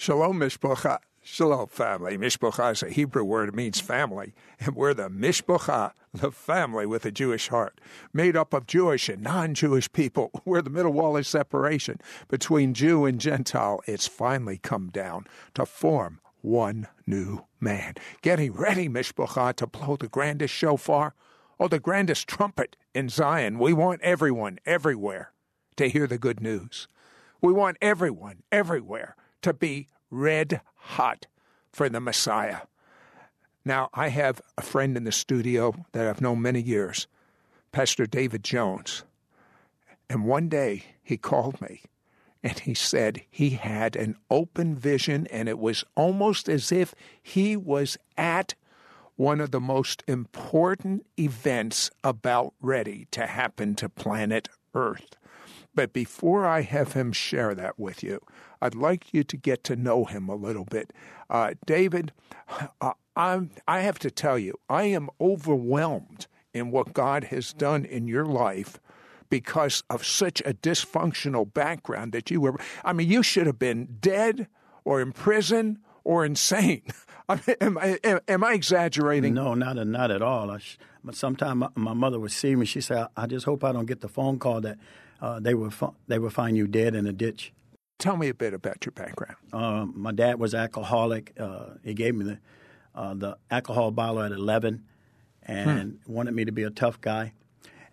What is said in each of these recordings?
Shalom, Mishpocha. Shalom, family. Mishpocha is a Hebrew word. It means family. And we're the Mishpocha, the family with a Jewish heart, made up of Jewish and non Jewish people. We're the middle wall of separation between Jew and Gentile. It's finally come down to form one new man. Getting ready, Mishpocha, to blow the grandest shofar or the grandest trumpet in Zion. We want everyone, everywhere, to hear the good news. We want everyone, everywhere to be red hot for the Messiah. Now, I have a friend in the studio that I've known many years, Pastor David Jones. And one day he called me and he said he had an open vision, and it was almost as if he was at one of the most important events about ready to happen to planet Earth. But before I have him share that with you, I'd like you to get to know him a little bit. Uh, David, uh, I'm, I have to tell you, I am overwhelmed in what God has done in your life because of such a dysfunctional background that you were. I mean, you should have been dead or in prison or insane. I mean, am, I, am, I exaggerating? No, not not at all. But sometimes my, my, mother would see me. She said, "I just hope I don't get the phone call that uh, they will they will find you dead in a ditch." Tell me a bit about your background. Uh, my dad was alcoholic. Uh, he gave me the uh, the alcohol bottle at eleven, and hmm. wanted me to be a tough guy,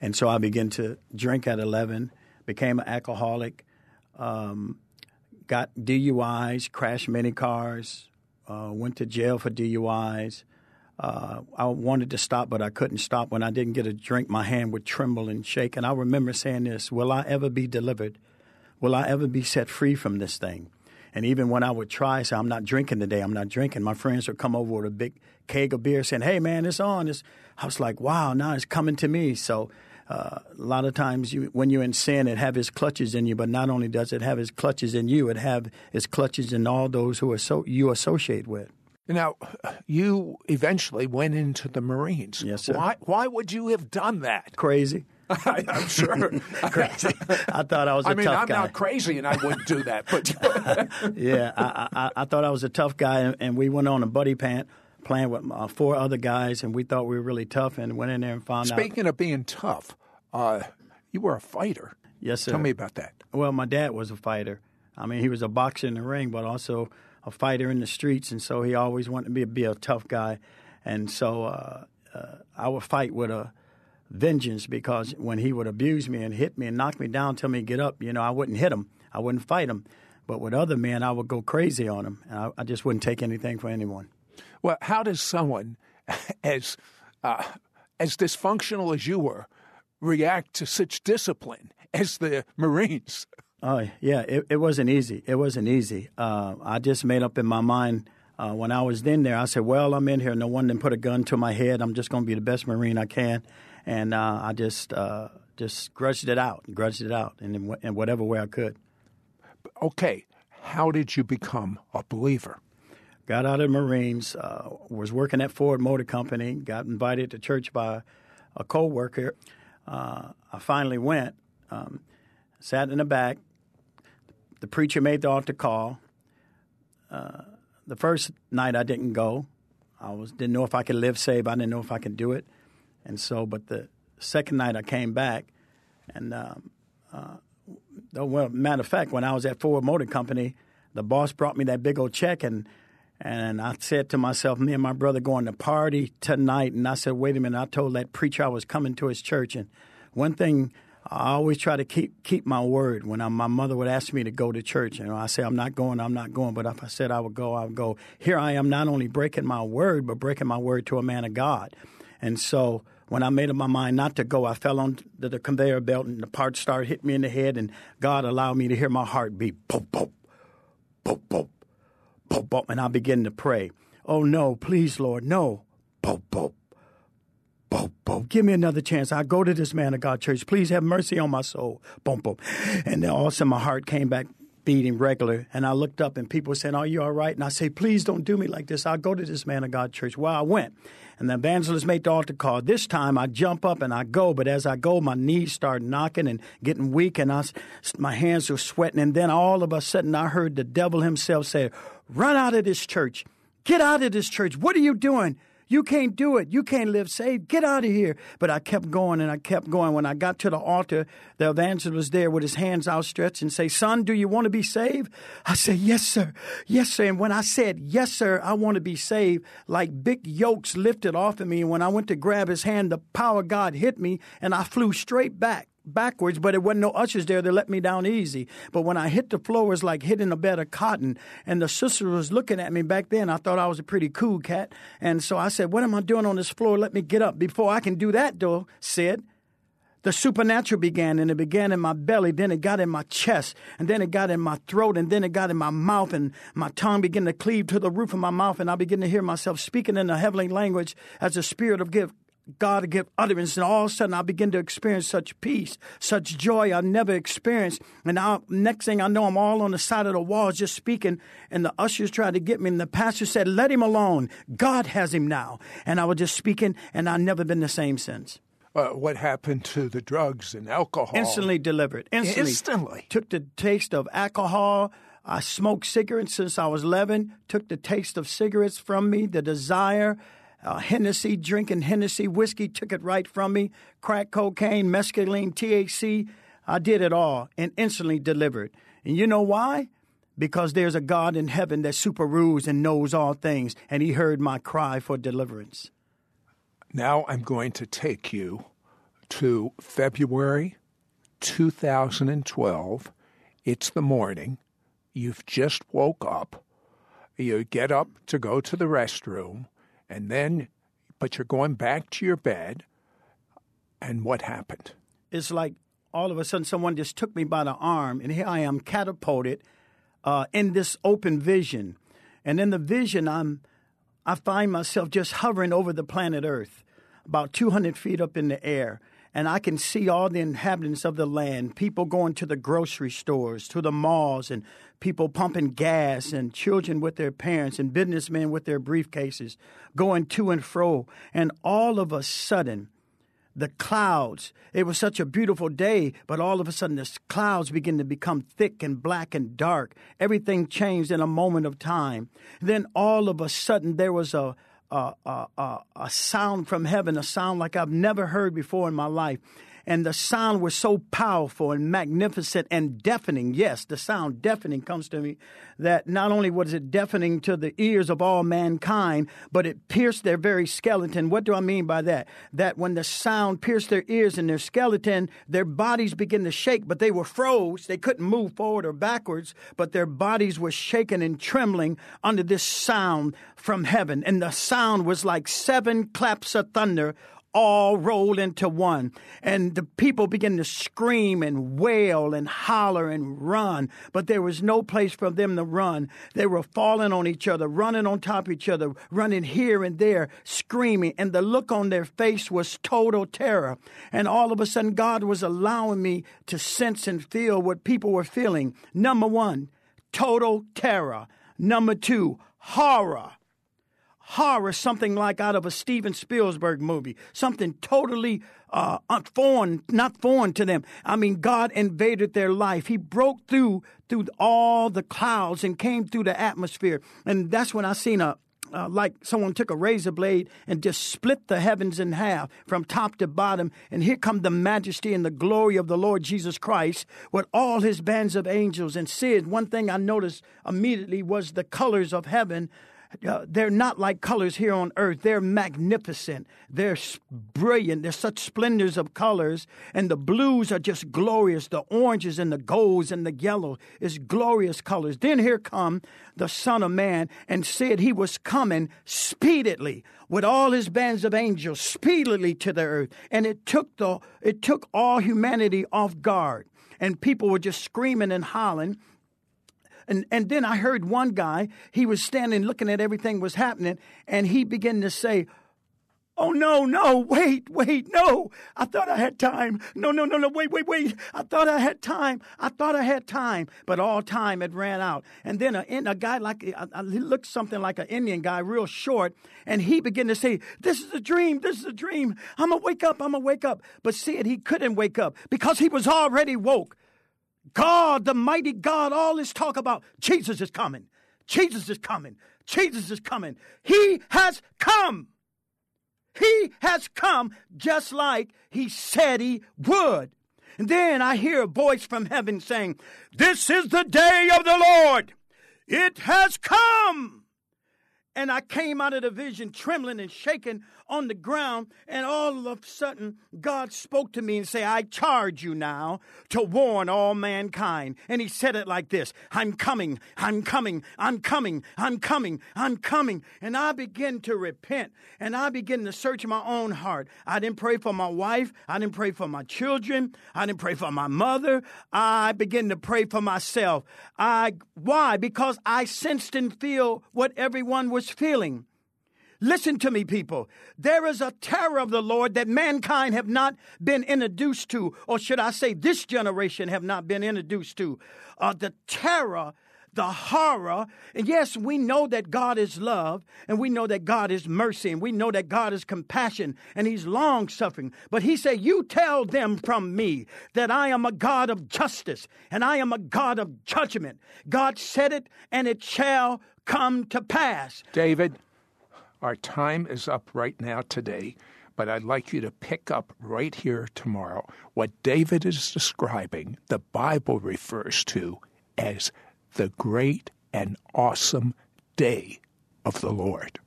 and so I began to drink at eleven. Became an alcoholic. Um, got DUIs, crashed many cars, uh, went to jail for DUIs. Uh, I wanted to stop, but I couldn't stop. When I didn't get a drink, my hand would tremble and shake. And I remember saying this Will I ever be delivered? Will I ever be set free from this thing? And even when I would try, say, I'm not drinking today, I'm not drinking, my friends would come over with a big keg of beer saying, Hey, man, it's on. It's, I was like, Wow, now it's coming to me. So uh, a lot of times you, when you're in sin, it have his clutches in you, but not only does it have his clutches in you, it have his clutches in all those who are so, you associate with. Now, you eventually went into the Marines. Yes, sir. Why, why would you have done that? Crazy. I, am sure. crazy. I thought I was a I mean, tough I'm guy. not crazy, and I wouldn't do that. But yeah, I, I, I, thought I was a tough guy, and, and we went on a buddy pant playing with uh, four other guys, and we thought we were really tough, and went in there and found Speaking out. Speaking of being tough, uh, you were a fighter. Yes, sir. Tell me about that. Well, my dad was a fighter. I mean, he was a boxer in the ring, but also a fighter in the streets, and so he always wanted to be a tough guy. And so uh, uh, I would fight with a vengeance because when he would abuse me and hit me and knock me down, tell me get up, you know, I wouldn't hit him. I wouldn't fight him. But with other men, I would go crazy on them. And I, I just wouldn't take anything for anyone. Well, how does someone as uh, as dysfunctional as you were react to such discipline as the Marines? Oh yeah, it, it wasn't easy. It wasn't easy. Uh, I just made up in my mind uh, when I was in there. I said, "Well, I'm in here. No one didn't put a gun to my head. I'm just going to be the best Marine I can." and uh, I just uh, just grudged it out, grudged it out, in, in whatever way I could. Okay, how did you become a believer? Got out of the Marines, uh, was working at Ford Motor Company, got invited to church by a coworker. Uh, I finally went, um, sat in the back. The preacher made the altar call. Uh, the first night I didn't go. I was didn't know if I could live saved. I didn't know if I could do it. And so, but the second night I came back, and um, uh, well, matter of fact, when I was at Ford Motor Company, the boss brought me that big old check, and and I said to myself, me and my brother going to party tonight. And I said, wait a minute. I told that preacher I was coming to his church, and one thing I always try to keep keep my word. When I, my mother would ask me to go to church, you know, I say I'm not going, I'm not going. But if I said I would go, I would go. Here I am, not only breaking my word, but breaking my word to a man of God. And so when I made up my mind not to go, I fell on the, the conveyor belt and the parts started hitting me in the head, and God allowed me to hear my heart beat, boop, boop, boop, boop, boop, boop, and I began to pray. Oh no, please, Lord, no, boop, boop, boop, boop. Give me another chance. I go to this man of God church. Please have mercy on my soul. Boom, boom. And then all of a sudden my heart came back beating regular. And I looked up and people were saying, Are you all right? And I say, Please don't do me like this. I'll go to this man of God church. Well, I went. And the evangelist made the altar call. This time I jump up and I go, but as I go, my knees start knocking and getting weak, and I, my hands are sweating. And then all of a sudden, I heard the devil himself say, run out of this church. Get out of this church. What are you doing? You can't do it. You can't live saved. Get out of here. But I kept going and I kept going. When I got to the altar, the evangelist was there with his hands outstretched and say, son, do you want to be saved? I said, yes, sir. Yes, sir. And when I said, yes, sir, I want to be saved, like big yokes lifted off of me. And when I went to grab his hand, the power of God hit me and I flew straight back backwards, but it wasn't no ushers there. They let me down easy. But when I hit the floor, it was like hitting a bed of cotton. And the sister was looking at me back then. I thought I was a pretty cool cat. And so I said, What am I doing on this floor? Let me get up. Before I can do that, though, Sid, the supernatural began, and it began in my belly, then it got in my chest, and then it got in my throat, and then it got in my mouth, and my tongue began to cleave to the roof of my mouth, and I began to hear myself speaking in a heavenly language as the Spirit of gift God to give utterance, and all of a sudden I begin to experience such peace, such joy I've never experienced. And now, next thing I know, I'm all on the side of the wall just speaking, and the ushers tried to get me, and the pastor said, "Let him alone. God has him now." And I was just speaking, and I've never been the same since. Uh, what happened to the drugs and alcohol? Instantly delivered. Instantly. Instantly. Took the taste of alcohol. I smoked cigarettes since I was 11. Took the taste of cigarettes from me, the desire uh, Hennessy, drinking Hennessy whiskey, took it right from me. Crack cocaine, mescaline, THC. I did it all and instantly delivered. And you know why? Because there's a God in heaven that super rules and knows all things, and He heard my cry for deliverance. Now I'm going to take you to February 2012. It's the morning. You've just woke up. You get up to go to the restroom and then, but you're going back to your bed, and what happened? It's like all of a sudden someone just took me by the arm, and here I am catapulted uh, in this open vision. And in the vision, I'm, I find myself just hovering over the planet Earth, about 200 feet up in the air and I can see all the inhabitants of the land, people going to the grocery stores, to the malls, and people pumping gas, and children with their parents, and businessmen with their briefcases going to and fro. And all of a sudden, the clouds, it was such a beautiful day, but all of a sudden the clouds begin to become thick and black and dark. Everything changed in a moment of time. Then all of a sudden there was a, a, a, a, sound from heaven, a sound like I've never heard before in my life. And the sound was so powerful and magnificent and deafening. Yes, the sound deafening comes to me that not only was it deafening to the ears of all mankind, but it pierced their very skeleton. What do I mean by that? That when the sound pierced their ears and their skeleton, their bodies began to shake, but they were froze. They couldn't move forward or backwards, but their bodies were shaken and trembling under this sound from heaven. And the sound was like seven claps of thunder all rolled into one. And the people began to scream and wail and holler and run, but there was no place for them to run. They were falling on each other, running on top of each other, running here and there, screaming. And the look on their face was total terror. And all of a sudden, God was allowing me to sense and feel what people were feeling. Number one, total terror. Number two, horror horror, something like out of a Steven Spielberg movie, something totally uh, foreign, not foreign to them. I mean, God invaded their life. He broke through through all the clouds and came through the atmosphere, and that's when I seen a. Uh, like someone took a razor blade and just split the heavens in half from top to bottom. And here come the majesty and the glory of the Lord Jesus Christ with all his bands of angels. And Sid, one thing I noticed immediately was the colors of heaven uh, they're not like colors here on earth. They're magnificent. They're brilliant. They're such splendors of colors. And the blues are just glorious. The oranges and the golds and the yellow is glorious colors. Then here come the Son of Man and said he was coming speedily with all his bands of angels speedily to the earth. And it took the it took all humanity off guard. And people were just screaming and hollering and, and then I heard one guy, he was standing looking at everything was happening, and he began to say, Oh, no, no, wait, wait, no. I thought I had time. No, no, no, no, wait, wait, wait. I thought I had time. I thought I had time. But all time had ran out. And then a, a guy like, he looked something like an Indian guy, real short, and he began to say, This is a dream. This is a dream. I'm going to wake up. I'm going to wake up. But Sid, he couldn't wake up because he was already woke. God, the mighty God, all this talk about Jesus is coming. Jesus is coming. Jesus is coming. He has come. He has come just like he said he would. And then I hear a voice from heaven saying, This is the day of the Lord. It has come. And I came out of the vision trembling and shaking on the ground. And all of a sudden, God spoke to me and said, I charge you now to warn all mankind. And he said it like this I'm coming, I'm coming, I'm coming, I'm coming, I'm coming. And I began to repent and I began to search my own heart. I didn't pray for my wife. I didn't pray for my children. I didn't pray for my mother. I began to pray for myself. I, why? Because I sensed and feel what everyone was feeling. Listen to me, people. There is a terror of the Lord that mankind have not been introduced to, or should I say, this generation have not been introduced to. Uh, the terror, the horror. And yes, we know that God is love, and we know that God is mercy, and we know that God is compassion, and He's long suffering. But He said, You tell them from me that I am a God of justice, and I am a God of judgment. God said it, and it shall come to pass. David, our time is up right now today, but I'd like you to pick up right here tomorrow. What David is describing, the Bible refers to as the great and awesome day of the Lord.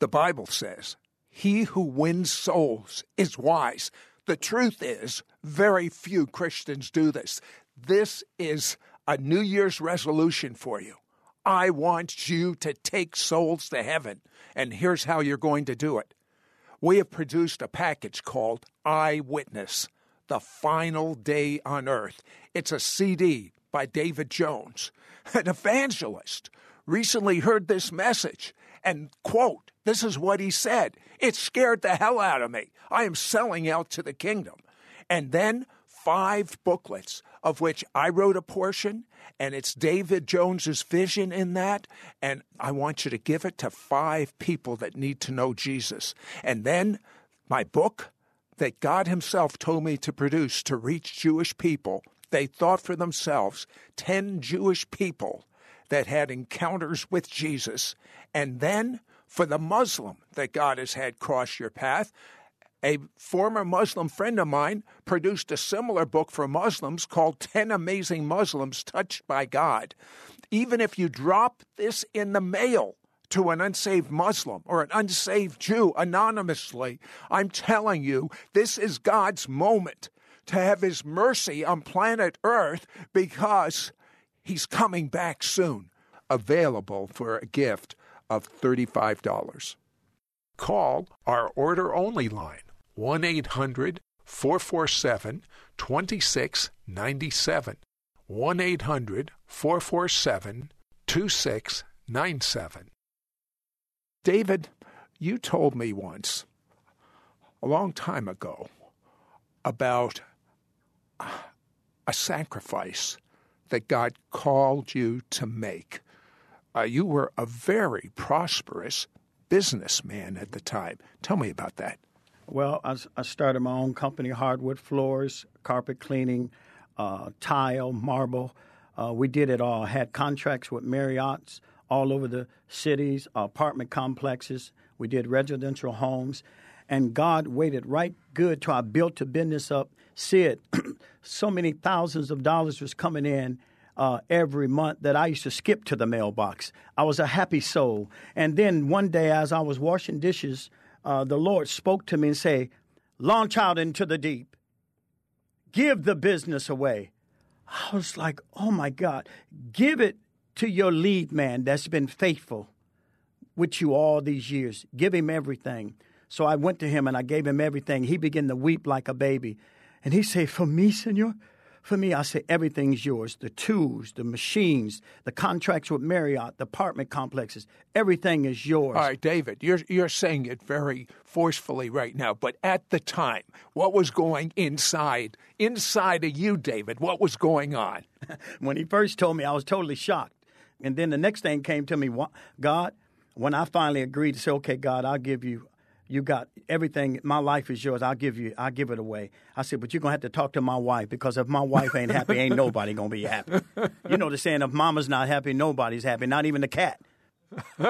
The Bible says, He who wins souls is wise. The truth is, very few Christians do this. This is a New Year's resolution for you. I want you to take souls to heaven, and here's how you're going to do it. We have produced a package called Eyewitness The Final Day on Earth. It's a CD by David Jones, an evangelist. Recently heard this message and, quote, this is what he said. It scared the hell out of me. I am selling out to the kingdom. And then five booklets, of which I wrote a portion and it's David Jones's vision in that. And I want you to give it to five people that need to know Jesus. And then my book that God Himself told me to produce to reach Jewish people. They thought for themselves 10 Jewish people that had encounters with Jesus. And then for the Muslim that God has had cross your path, a former Muslim friend of mine produced a similar book for Muslims called 10 Amazing Muslims Touched by God. Even if you drop this in the mail to an unsaved Muslim or an unsaved Jew anonymously, I'm telling you, this is God's moment to have His mercy on planet Earth because He's coming back soon. Available for a gift of $35. Call our order only line 1 800 447 2697. 1 800 447 2697. David, you told me once, a long time ago, about a sacrifice that God called you to make. Uh, you were a very prosperous businessman at the time. Tell me about that. Well, I, I started my own company, hardwood floors, carpet cleaning, uh, tile, marble. Uh, we did it all. Had contracts with Marriott's all over the cities, apartment complexes. We did residential homes. And God waited right good till I built the business up. Sid, so many thousands of dollars was coming in uh, every month that I used to skip to the mailbox. I was a happy soul. And then one day, as I was washing dishes, uh, the Lord spoke to me and say, "Launch out into the deep. Give the business away." I was like, "Oh my God, give it to your lead man that's been faithful with you all these years. Give him everything." So I went to him and I gave him everything. He began to weep like a baby, and he said, "For me, Senor." For me, I say everything's yours the tools, the machines, the contracts with Marriott, the apartment complexes, everything is yours. All right, David, you're, you're saying it very forcefully right now, but at the time, what was going inside, inside of you, David? What was going on? when he first told me, I was totally shocked. And then the next thing came to me God, when I finally agreed to say, okay, God, I'll give you you got everything. My life is yours. I'll give you. I'll give it away. I said, but you're gonna have to talk to my wife because if my wife ain't happy, ain't nobody gonna be happy. You know the saying: if mama's not happy, nobody's happy. Not even the cat.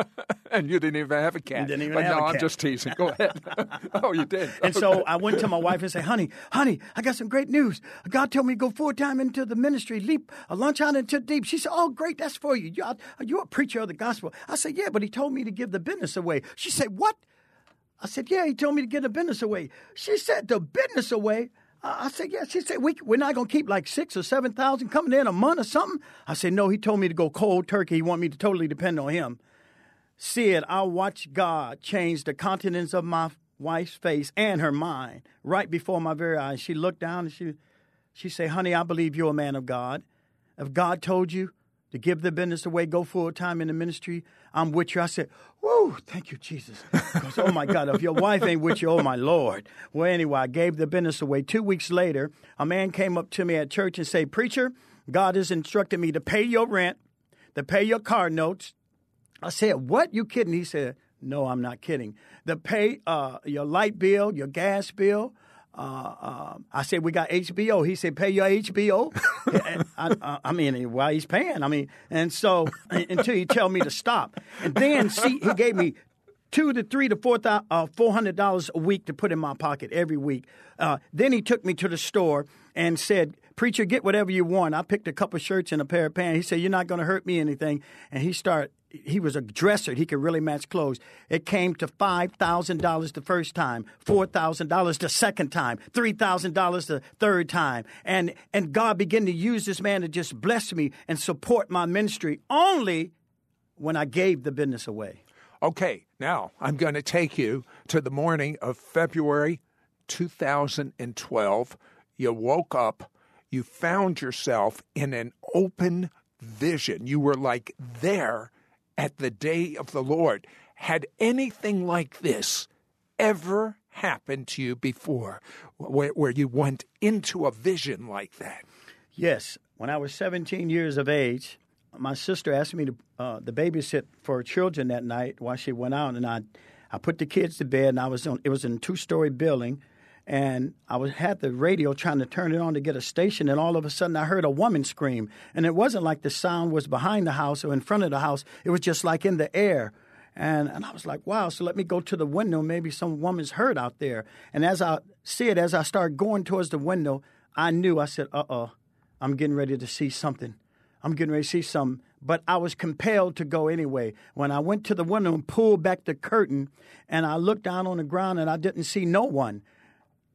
and you didn't even have a cat. Didn't even but have no, I'm just teasing. Go ahead. oh, you did. And so I went to my wife and said, "Honey, honey, I got some great news. God told me to go full time into the ministry, leap a lunch out into deep." She said, "Oh, great, that's for you. You're, you're a preacher of the gospel." I said, "Yeah, but he told me to give the business away." She said, "What?" I said, "Yeah, he told me to get the business away." She said, "The business away." I said, "Yeah." She said, we, "We're not gonna keep like six or seven thousand coming in a month or something." I said, "No, he told me to go cold turkey. He want me to totally depend on him." Sid, I watched God change the countenance of my wife's face and her mind right before my very eyes. She looked down and she she said, Honey, I believe you're a man of God. If God told you to give the business away, go full time in the ministry, I'm with you. I said, Whoa, thank you, Jesus. 'Cause, oh my God, if your wife ain't with you, oh my Lord. Well, anyway, I gave the business away. Two weeks later, a man came up to me at church and said, Preacher, God has instructed me to pay your rent, to pay your car notes, I said, "What? You kidding?" He said, "No, I'm not kidding. The pay uh, your light bill, your gas bill." Uh, uh, I said, "We got HBO." He said, "Pay your HBO." I, I, I mean, while he's paying, I mean, and so until he tell me to stop, and then see, he gave me two to three to four thou- uh, four hundred dollars a week to put in my pocket every week. Uh, then he took me to the store and said, "Preacher, get whatever you want." I picked a couple shirts and a pair of pants. He said, "You're not going to hurt me anything," and he started. He was a dresser. He could really match clothes. It came to five thousand dollars the first time, four thousand dollars the second time, three thousand dollars the third time, and and God began to use this man to just bless me and support my ministry only when I gave the business away. Okay, now I'm going to take you to the morning of February 2012. You woke up, you found yourself in an open vision. You were like there at the day of the Lord. Had anything like this ever happened to you before, where, where you went into a vision like that? Yes, when I was 17 years of age, my sister asked me to uh, the babysit for children that night while she went out, and I, I put the kids to bed, and I was on. It was in a two-story building, and I was had the radio trying to turn it on to get a station, and all of a sudden I heard a woman scream, and it wasn't like the sound was behind the house or in front of the house; it was just like in the air. And, and I was like, wow, so let me go to the window. Maybe some woman's hurt out there. And as I see it, as I started going towards the window, I knew, I said, uh oh, I'm getting ready to see something. I'm getting ready to see something. But I was compelled to go anyway. When I went to the window and pulled back the curtain, and I looked down on the ground and I didn't see no one.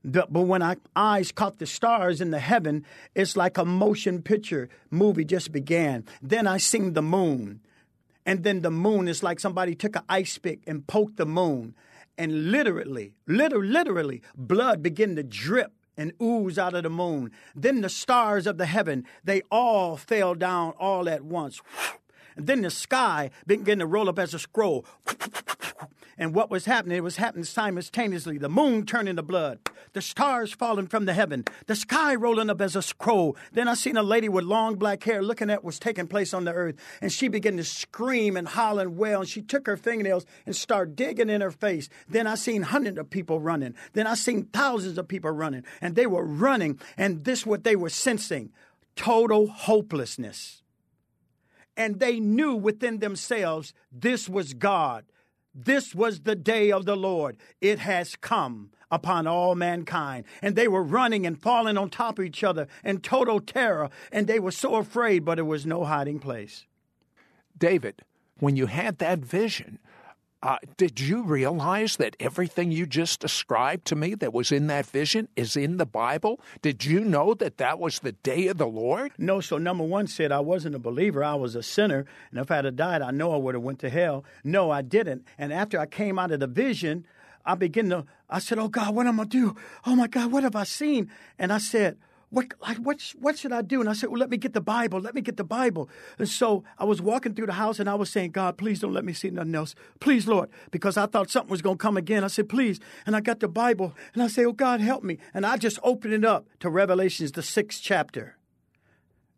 But when I eyes caught the stars in the heaven, it's like a motion picture movie just began. Then I seen the moon. And then the moon is like somebody took an ice pick and poked the moon. And literally, literally, literally, blood began to drip and ooze out of the moon. Then the stars of the heaven, they all fell down all at once. And then the sky began to roll up as a scroll. And what was happening? It was happening simultaneously. The moon turning to blood, the stars falling from the heaven, the sky rolling up as a scroll. Then I seen a lady with long black hair looking at what's taking place on the earth, and she began to scream and holler and wail. And she took her fingernails and started digging in her face. Then I seen hundreds of people running. Then I seen thousands of people running, and they were running, and this what they were sensing: total hopelessness and they knew within themselves this was God. This was the day of the Lord. It has come upon all mankind. And they were running and falling on top of each other in total terror, and they were so afraid, but there was no hiding place. David, when you had that vision, uh, did you realize that everything you just described to me that was in that vision is in the Bible? Did you know that that was the day of the Lord? No, so number one Sid I wasn't a believer. I was a sinner, and if I'd have died, I know I would have went to hell. No, I didn't. And after I came out of the vision, I began to. I said, "Oh God, what am I gonna do? Oh my God, what have I seen?" And I said. What, like, what, what should I do? And I said, well, let me get the Bible. Let me get the Bible. And so I was walking through the house and I was saying, God, please don't let me see nothing else. Please, Lord, because I thought something was going to come again. I said, please. And I got the Bible and I say, oh, God, help me. And I just opened it up to Revelations, the sixth chapter.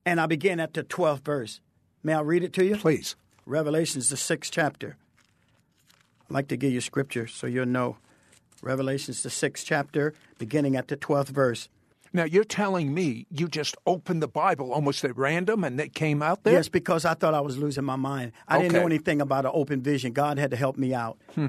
And I began at the 12th verse. May I read it to you? Please. Revelations, the sixth chapter. I'd like to give you scripture so you'll know Revelations, the sixth chapter, beginning at the 12th verse. Now, you're telling me you just opened the Bible almost at random and it came out there? Yes, because I thought I was losing my mind. I didn't know anything about an open vision. God had to help me out. Hmm.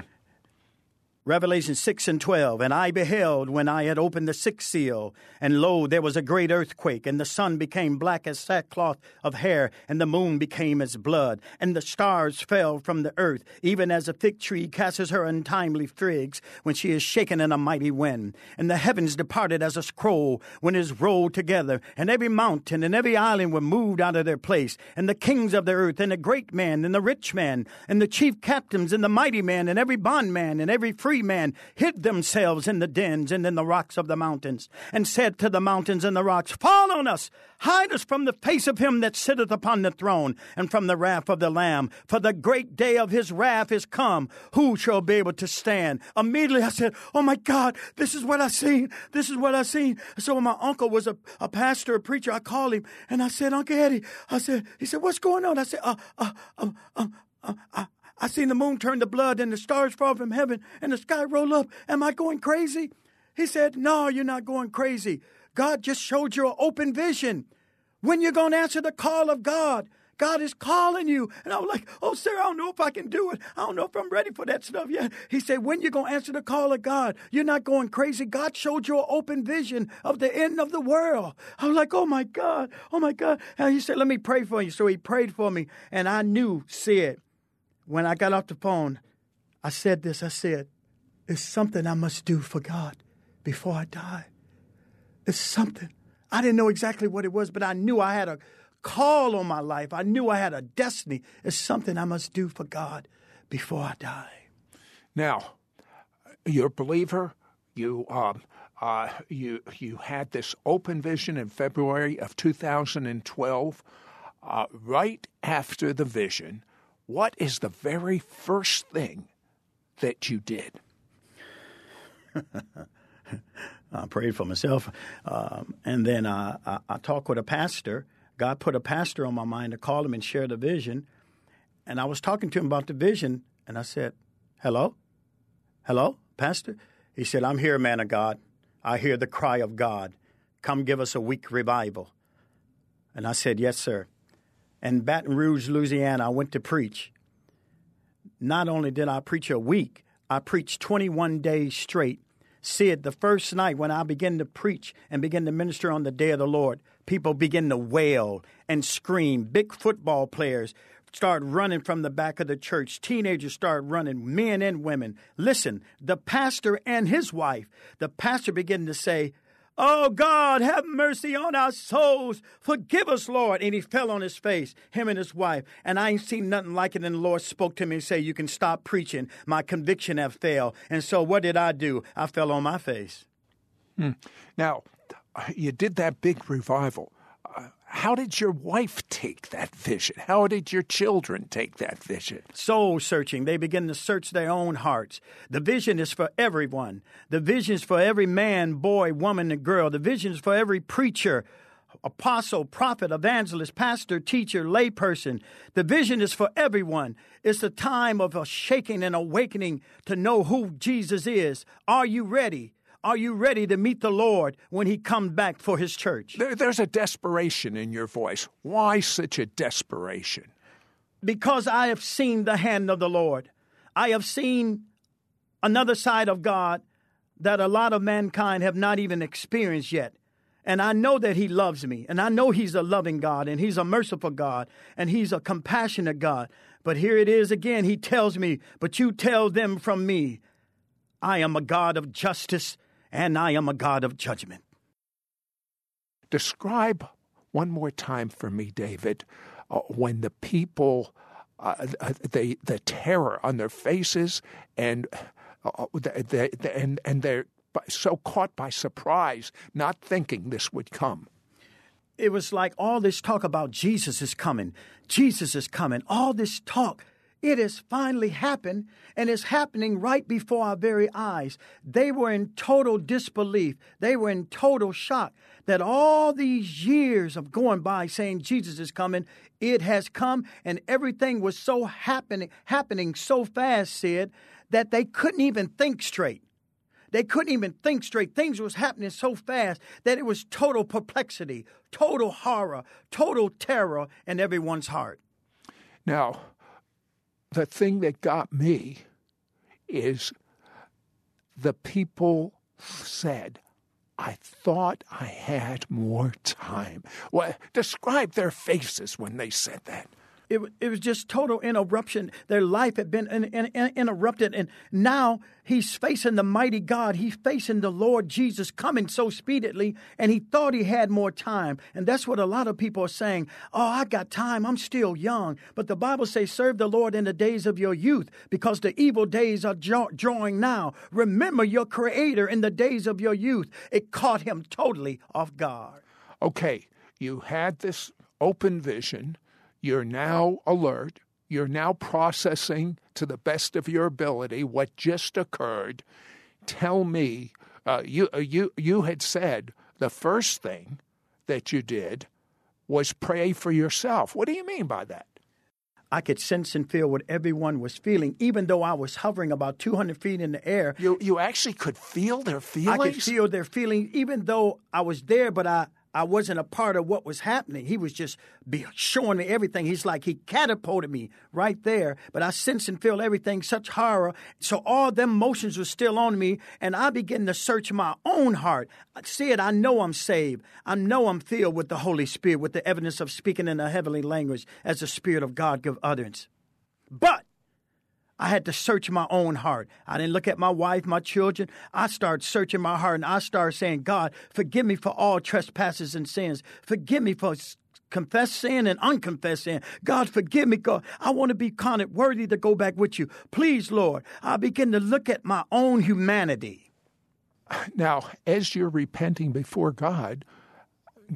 Revelation 6 and 12. And I beheld when I had opened the sixth seal, and lo, there was a great earthquake, and the sun became black as sackcloth of hair, and the moon became as blood, and the stars fell from the earth, even as a fig tree casts her untimely figs when she is shaken in a mighty wind. And the heavens departed as a scroll when it is rolled together, and every mountain and every island were moved out of their place, and the kings of the earth, and the great man, and the rich man, and the chief captains, and the mighty man, and every bondman, and every free man hid themselves in the dens and in the rocks of the mountains, and said to the mountains and the rocks, Fall on us, hide us from the face of him that sitteth upon the throne, and from the wrath of the Lamb, for the great day of his wrath is come. Who shall be able to stand? Immediately I said, Oh my God, this is what I seen. This is what I seen. So my uncle was a, a pastor, a preacher, I called him and I said, Uncle Eddie, I said, he said, What's going on? I said, uh, uh, um, um, uh, I, I seen the moon turn to blood and the stars fall from heaven and the sky roll up. Am I going crazy? He said, No, you're not going crazy. God just showed you an open vision. When you're going to answer the call of God, God is calling you. And I was like, Oh, sir, I don't know if I can do it. I don't know if I'm ready for that stuff yet. He said, When you're going to answer the call of God, you're not going crazy. God showed you an open vision of the end of the world. I was like, Oh my God, oh my God. And he said, Let me pray for you. So he prayed for me. And I knew, said, when I got off the phone, I said this I said, It's something I must do for God before I die. It's something. I didn't know exactly what it was, but I knew I had a call on my life. I knew I had a destiny. It's something I must do for God before I die. Now, you're a believer. You um, uh, you you had this open vision in February of 2012. Uh, right after the vision, what is the very first thing that you did? I prayed for myself. Um, and then I, I, I talked with a pastor. God put a pastor on my mind to call him and share the vision. And I was talking to him about the vision, and I said, Hello? Hello, Pastor? He said, I'm here, man of God. I hear the cry of God. Come give us a week revival. And I said, Yes, sir. In Baton Rouge, Louisiana, I went to preach. Not only did I preach a week, I preached 21 days straight. Said the first night when I began to preach and began to minister on the day of the Lord, people begin to wail and scream. Big football players start running from the back of the church. Teenagers start running, men and women. Listen, the pastor and his wife, the pastor began to say, Oh God, have mercy on our souls. Forgive us, Lord. And he fell on his face, him and his wife. And I ain't seen nothing like it. And the Lord spoke to me and said, You can stop preaching. My conviction have failed. And so what did I do? I fell on my face. Hmm. Now, you did that big revival. How did your wife take that vision? How did your children take that vision? soul searching. They begin to search their own hearts. The vision is for everyone. The vision is for every man, boy, woman, and girl. The vision is for every preacher, apostle, prophet, evangelist, pastor, teacher, layperson. The vision is for everyone. It's a time of a shaking and awakening to know who Jesus is. Are you ready? Are you ready to meet the Lord when He comes back for His church? There, there's a desperation in your voice. Why such a desperation? because I have seen the hand of the Lord. I have seen another side of God that a lot of mankind have not even experienced yet. And I know that He loves me, and I know He's a loving God, and He's a merciful God, and He's a compassionate God. But here it is again. He tells me, But you tell them from me, I am a God of justice, and I am a God of judgment. Describe one more time for me, David, uh, when the people, uh, the the terror on their faces, and uh, they, they, and and they're so caught by surprise, not thinking this would come. it was like all this talk about Jesus is coming, Jesus is coming, all this talk. It has finally happened, and it's happening right before our very eyes. They were in total disbelief. They were in total shock that all these years of going by saying Jesus is coming, it has come, and everything was so happening, happening so fast, Sid, that they couldn't even think straight. They couldn't even think straight. Things was happening so fast that it was total perplexity, total horror, total terror in everyone's heart. Now, the thing that got me is the people said, I thought I had more time. Well, describe their faces when they said that. It, it was just total interruption. Their life had been in, in, in, interrupted, and now he's facing the mighty God. He's facing the Lord Jesus coming so speedily, and he thought he had more time. And that's what a lot of people are saying. Oh, I got time. I'm still young. But the Bible says, serve the Lord in the days of your youth, because the evil days are jaw- drawing now. Remember your Creator in the days of your youth. It caught him totally off guard. Okay, you had this open vision you're now alert. You're now processing to the best of your ability what just occurred. Tell me, uh, you, uh, you, you had said the first thing that you did was pray for yourself. What do you mean by that? I could sense and feel what everyone was feeling, even though I was hovering about 200 feet in the air. You, you actually could feel their feelings? I could feel their feelings, even though I was there, but I, I wasn't a part of what was happening. He was just showing me everything. He's like he catapulted me right there, but I sense and feel everything, such horror. So all them motions were still on me, and I began to search my own heart. I said, I know I'm saved. I know I'm filled with the Holy Spirit, with the evidence of speaking in a heavenly language as the Spirit of God give utterance. But I had to search my own heart. I didn't look at my wife, my children. I started searching my heart and I started saying, God, forgive me for all trespasses and sins. Forgive me for confess sin and unconfessed sin. God, forgive me, God. I want to be counted worthy to go back with you. Please, Lord. I begin to look at my own humanity. Now, as you're repenting before God,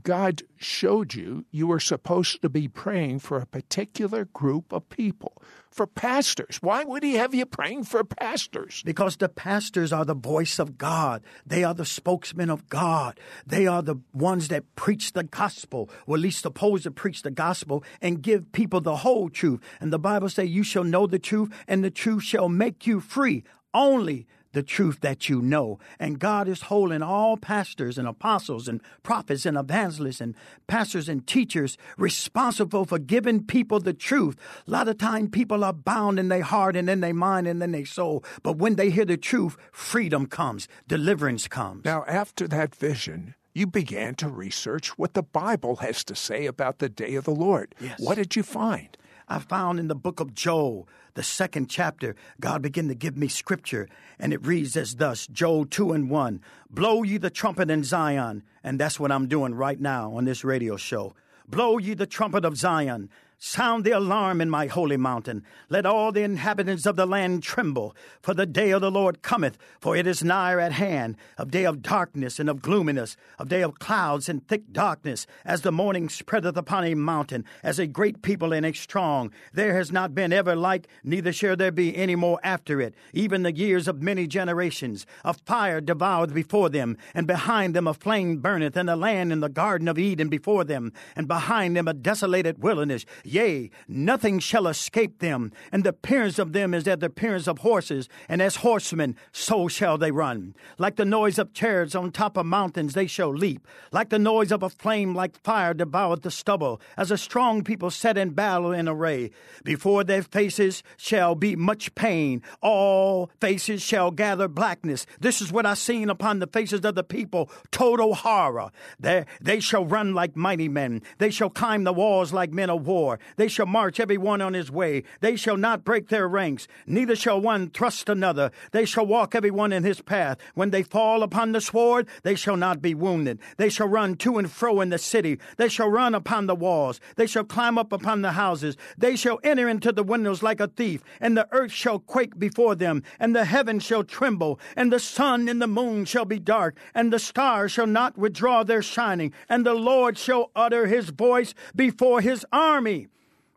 God showed you you were supposed to be praying for a particular group of people, for pastors. Why would He have you praying for pastors? Because the pastors are the voice of God. They are the spokesmen of God. They are the ones that preach the gospel, or at least supposed to preach the gospel and give people the whole truth. And the Bible says, You shall know the truth, and the truth shall make you free. Only the truth that you know. And God is holding all pastors and apostles and prophets and evangelists and pastors and teachers responsible for giving people the truth. A lot of time people are bound in their heart and in their mind and in their soul. But when they hear the truth, freedom comes, deliverance comes. Now, after that vision, you began to research what the Bible has to say about the day of the Lord. Yes. What did you find? I found in the book of Joel, the second chapter, God began to give me scripture, and it reads as thus Joel 2 and 1 Blow ye the trumpet in Zion, and that's what I'm doing right now on this radio show. Blow ye the trumpet of Zion. Sound the alarm in my holy mountain. Let all the inhabitants of the land tremble, for the day of the Lord cometh, for it is nigh at hand, a day of darkness and of gloominess, a day of clouds and thick darkness, as the morning spreadeth upon a mountain, as a great people and a strong. There has not been ever like, neither shall there be any more after it, even the years of many generations. A fire devoureth before them, and behind them a flame burneth, and the land in the garden of Eden before them, and behind them a desolated wilderness. Yea, nothing shall escape them, and the appearance of them is as the appearance of horses, and as horsemen, so shall they run. Like the noise of chariots on top of mountains, they shall leap. Like the noise of a flame, like fire, devoured the stubble, as a strong people set in battle in array. Before their faces shall be much pain, all faces shall gather blackness. This is what I seen upon the faces of the people, total horror. They, they shall run like mighty men, they shall climb the walls like men of war. They shall march every one on his way. They shall not break their ranks, neither shall one thrust another. They shall walk every one in his path. When they fall upon the sword, they shall not be wounded. They shall run to and fro in the city. They shall run upon the walls. They shall climb up upon the houses. They shall enter into the windows like a thief, and the earth shall quake before them, and the heavens shall tremble, and the sun and the moon shall be dark, and the stars shall not withdraw their shining, and the Lord shall utter his voice before his army.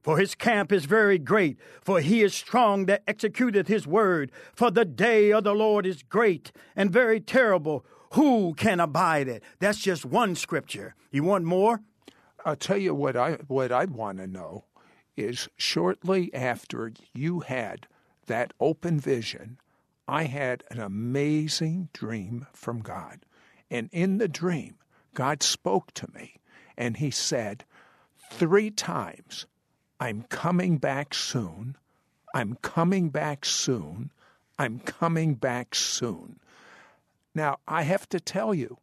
For his camp is very great, for he is strong that executeth his word. For the day of the Lord is great and very terrible. Who can abide it? That's just one scripture. You want more? I'll tell you what I what I want to know is shortly after you had that open vision, I had an amazing dream from God. And in the dream, God spoke to me and He said three times, I'm coming back soon. I'm coming back soon. I'm coming back soon. Now, I have to tell you,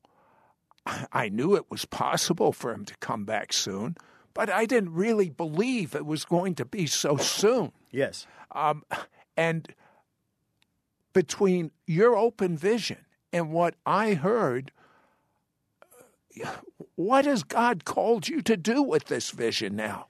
I knew it was possible for him to come back soon, but I didn't really believe it was going to be so soon. Yes. Um, and between your open vision and what I heard, what has God called you to do with this vision now?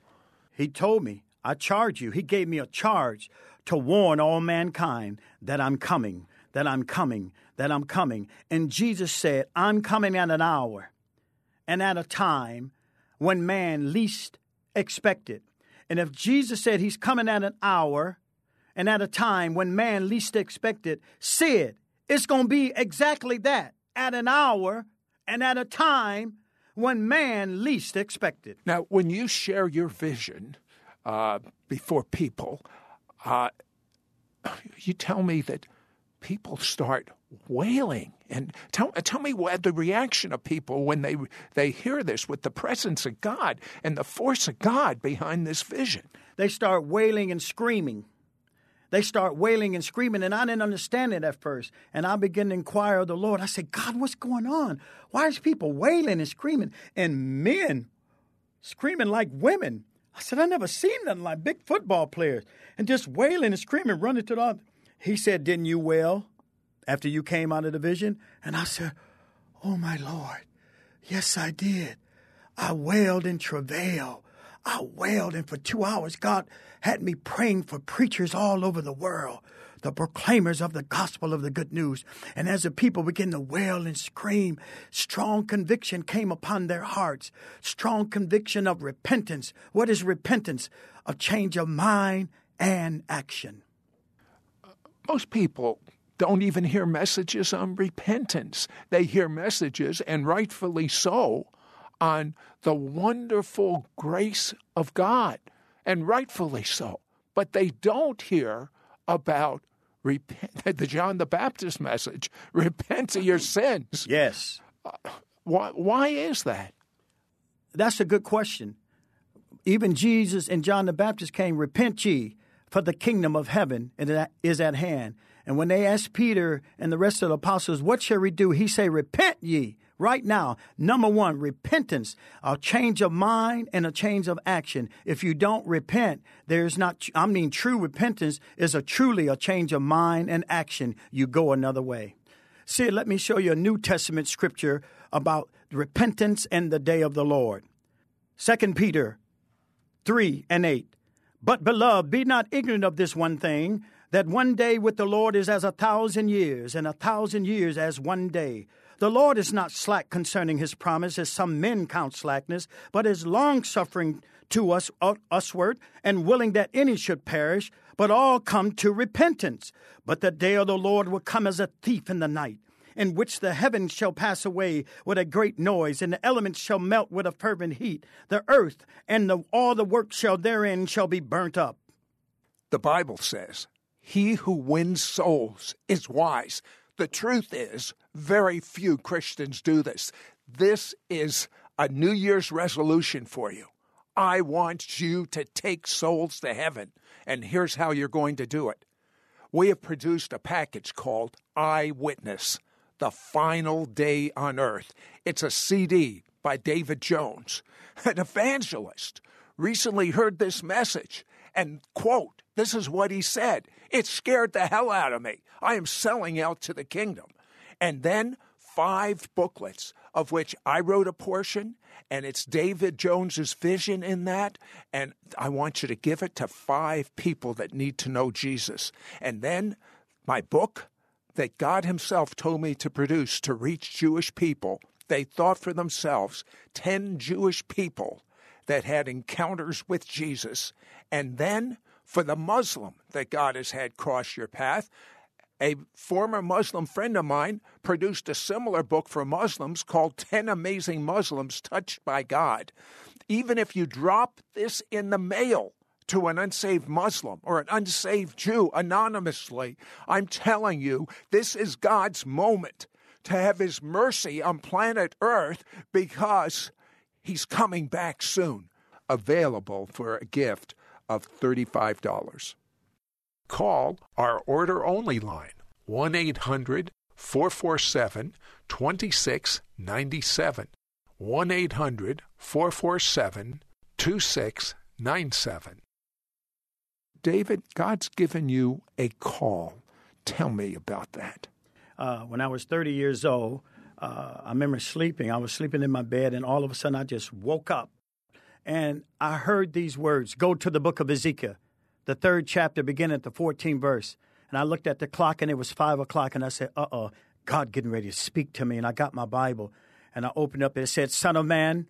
He told me, I charge you. He gave me a charge to warn all mankind that I'm coming, that I'm coming, that I'm coming. And Jesus said, I'm coming at an hour and at a time when man least expected. And if Jesus said he's coming at an hour and at a time when man least expected, said it's going to be exactly that at an hour and at a time when man least expected. Now, when you share your vision uh, before people, uh, you tell me that people start wailing. And tell, tell me what the reaction of people when they, they hear this with the presence of God and the force of God behind this vision. They start wailing and screaming. They start wailing and screaming, and I didn't understand it at first. And I began to inquire of the Lord. I said, God, what's going on? Why is people wailing and screaming and men screaming like women? I said, I never seen nothing like big football players and just wailing and screaming, running to the. He said, Didn't you wail after you came out of the vision? And I said, Oh my Lord, yes, I did. I wailed in travail. I wailed, and for two hours, God had me praying for preachers all over the world, the proclaimers of the gospel of the good news. And as the people began to wail and scream, strong conviction came upon their hearts, strong conviction of repentance. What is repentance? A change of mind and action. Most people don't even hear messages on repentance. They hear messages, and rightfully so, on the wonderful grace of God, and rightfully so. But they don't hear about repent, the John the Baptist message repent of your sins. Yes. Uh, why, why is that? That's a good question. Even Jesus and John the Baptist came, Repent ye, for the kingdom of heaven is at hand. And when they asked Peter and the rest of the apostles, What shall we do? He say, Repent ye right now. Number one, repentance, a change of mind and a change of action. If you don't repent, there's not, I mean, true repentance is a truly a change of mind and action. You go another way. See, let me show you a New Testament scripture about repentance and the day of the Lord. Second Peter 3 and 8. But beloved, be not ignorant of this one thing, that one day with the Lord is as a thousand years, and a thousand years as one day. The Lord is not slack concerning his promise, as some men count slackness, but is longsuffering to us uh, usward, and willing that any should perish, but all come to repentance. But the day of the Lord will come as a thief in the night, in which the heavens shall pass away with a great noise, and the elements shall melt with a fervent heat. The earth and the, all the work shall therein shall be burnt up. The Bible says, He who wins souls is wise. The truth is, very few Christians do this. This is a New Year's resolution for you. I want you to take souls to heaven, and here's how you're going to do it. We have produced a package called Eyewitness The Final Day on Earth. It's a CD by David Jones, an evangelist. Recently heard this message and, quote, this is what he said. It scared the hell out of me. I am selling out to the kingdom. And then five booklets, of which I wrote a portion, and it's David Jones's vision in that. And I want you to give it to five people that need to know Jesus. And then my book that God Himself told me to produce to reach Jewish people. They thought for themselves 10 Jewish people that had encounters with Jesus. And then for the Muslim that God has had cross your path, a former Muslim friend of mine produced a similar book for Muslims called 10 Amazing Muslims Touched by God. Even if you drop this in the mail, to an unsaved Muslim or an unsaved Jew anonymously. I'm telling you, this is God's moment to have His mercy on planet Earth because He's coming back soon. Available for a gift of $35. Call our order only line 1 800 447 2697. 1 800 447 2697. David, God's given you a call. Tell me about that. Uh, when I was 30 years old, uh, I remember sleeping. I was sleeping in my bed, and all of a sudden I just woke up. And I heard these words Go to the book of Ezekiel, the third chapter, beginning at the 14th verse. And I looked at the clock, and it was five o'clock, and I said, Uh oh, God getting ready to speak to me. And I got my Bible, and I opened up, and it said, Son of man,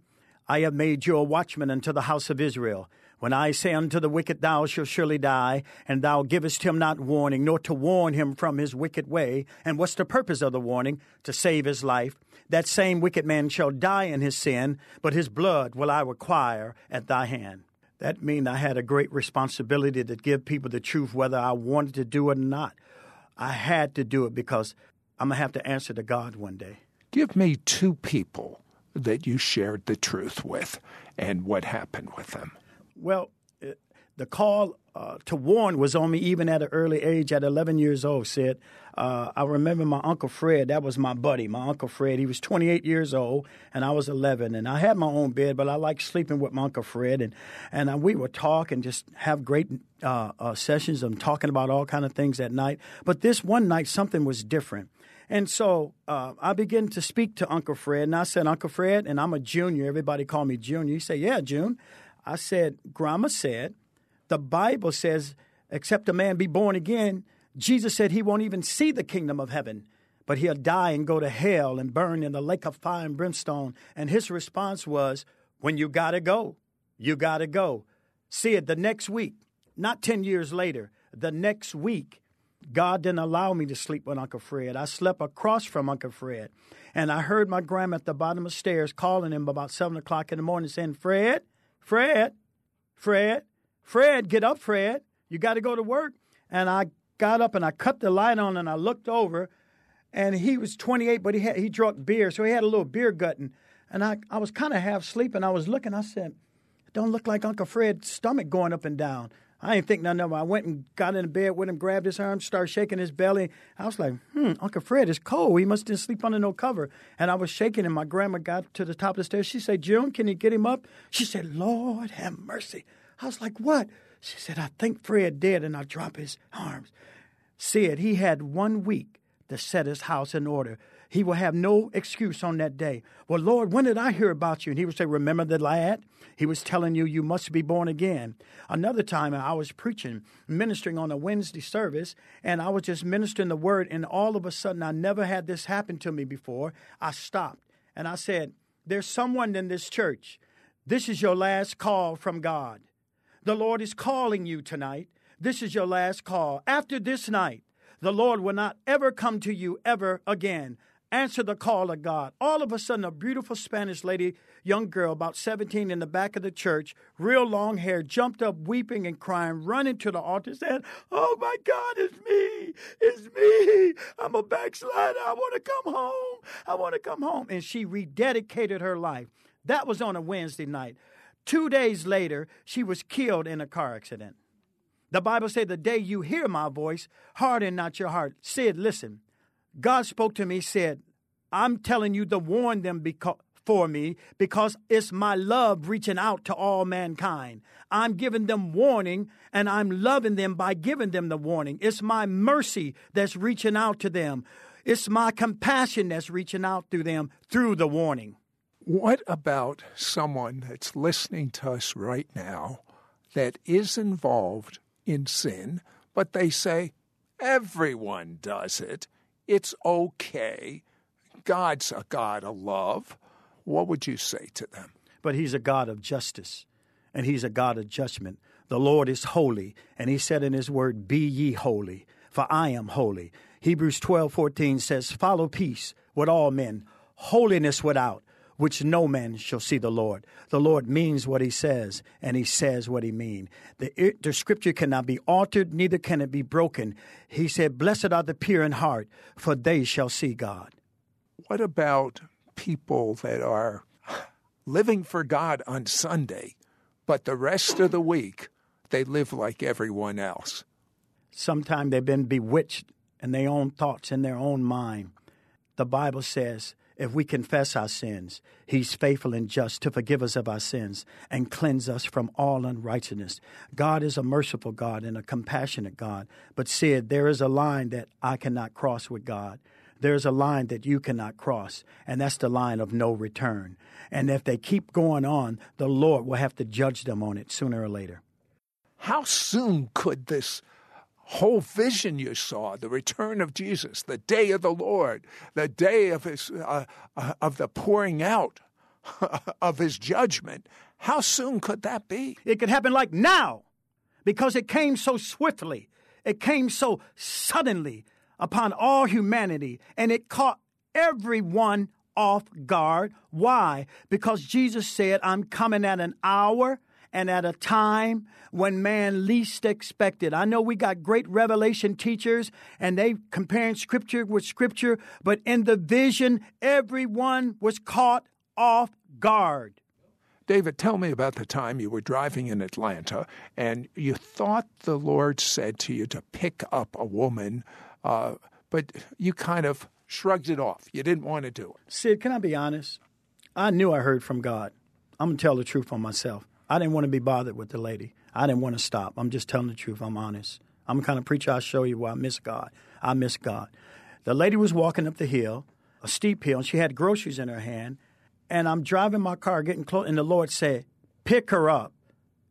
I have made you a watchman unto the house of Israel. When I say unto the wicked, Thou shalt surely die, and thou givest him not warning, nor to warn him from his wicked way. And what's the purpose of the warning? To save his life. That same wicked man shall die in his sin, but his blood will I require at thy hand. That means I had a great responsibility to give people the truth, whether I wanted to do it or not. I had to do it because I'm going to have to answer to God one day. Give me two people that you shared the truth with and what happened with them. Well, it, the call uh, to warn was on me even at an early age, at 11 years old, Sid. Uh, I remember my Uncle Fred, that was my buddy, my Uncle Fred. He was 28 years old, and I was 11. And I had my own bed, but I liked sleeping with my Uncle Fred. And, and uh, we would talk and just have great uh, uh, sessions of talking about all kind of things at night. But this one night, something was different. And so uh, I began to speak to Uncle Fred, and I said, Uncle Fred, and I'm a junior. Everybody called me Junior. He said, Yeah, June. I said, Grandma said, the Bible says, except a man be born again, Jesus said he won't even see the kingdom of heaven, but he'll die and go to hell and burn in the lake of fire and brimstone. And his response was, When you gotta go, you gotta go. Sid, the next week, not 10 years later, the next week. God didn't allow me to sleep with Uncle Fred. I slept across from Uncle Fred. And I heard my grandma at the bottom of the stairs calling him about 7 o'clock in the morning saying, Fred, Fred, Fred, Fred, get up, Fred. You got to go to work. And I got up and I cut the light on and I looked over, and he was 28, but he had, he drank beer, so he had a little beer gutting. And I, I was kind of half sleeping. I was looking. I said, "Don't look like Uncle Fred's stomach going up and down." I didn't think nothing of it. I went and got in the bed with him, grabbed his arm, started shaking his belly. I was like, hmm, Uncle Fred is cold. He must didn't sleep under no cover. And I was shaking him. My grandma got to the top of the stairs. She said, June, can you get him up? She said, Lord, have mercy. I was like, what? She said, I think Fred dead. And I dropped his arms. Said he had one week to set his house in order. He will have no excuse on that day. Well, Lord, when did I hear about you? And he would say, Remember the lad? He was telling you you must be born again. Another time I was preaching, ministering on a Wednesday service, and I was just ministering the word, and all of a sudden I never had this happen to me before. I stopped and I said, There's someone in this church. This is your last call from God. The Lord is calling you tonight. This is your last call. After this night, the Lord will not ever come to you ever again answer the call of God. All of a sudden, a beautiful Spanish lady, young girl, about 17, in the back of the church, real long hair, jumped up weeping and crying, running to the altar, said, Oh my God, it's me. It's me. I'm a backslider. I want to come home. I want to come home. And she rededicated her life. That was on a Wednesday night. Two days later, she was killed in a car accident. The Bible said, The day you hear my voice, harden not your heart. Sid, listen. God spoke to me, said, I'm telling you to warn them because, for me because it's my love reaching out to all mankind. I'm giving them warning and I'm loving them by giving them the warning. It's my mercy that's reaching out to them. It's my compassion that's reaching out to them through the warning. What about someone that's listening to us right now that is involved in sin, but they say, everyone does it? It's okay. God's a God of love. What would you say to them? But He's a God of justice and He's a God of judgment. The Lord is holy, and He said in His word, Be ye holy, for I am holy. Hebrews twelve fourteen says, Follow peace with all men, holiness without which no man shall see the Lord. The Lord means what he says, and he says what he means. The, the scripture cannot be altered, neither can it be broken. He said, Blessed are the pure in heart, for they shall see God. What about people that are living for God on Sunday, but the rest of the week they live like everyone else? Sometimes they've been bewitched in their own thoughts, in their own mind. The Bible says, if we confess our sins, He's faithful and just to forgive us of our sins and cleanse us from all unrighteousness. God is a merciful God and a compassionate God. But said, there is a line that I cannot cross with God. There's a line that you cannot cross, and that's the line of no return. And if they keep going on, the Lord will have to judge them on it sooner or later. How soon could this whole vision you saw, the return of Jesus, the day of the Lord, the day of his uh, uh, of the pouring out of his judgment. How soon could that be? It could happen like now because it came so swiftly. It came so suddenly upon all humanity and it caught everyone off guard. Why? Because Jesus said, I'm coming at an hour and at a time when man least expected. I know we got great revelation teachers and they comparing scripture with scripture, but in the vision, everyone was caught off guard. David, tell me about the time you were driving in Atlanta and you thought the Lord said to you to pick up a woman, uh, but you kind of shrugged it off. You didn't want to do it. Sid, can I be honest? I knew I heard from God. I'm going to tell the truth on myself. I didn't want to be bothered with the lady. I didn't want to stop. I'm just telling the truth. I'm honest. I'm the kind of preacher I show you where I miss God. I miss God. The lady was walking up the hill, a steep hill, and she had groceries in her hand. And I'm driving my car, getting close, and the Lord said, "Pick her up."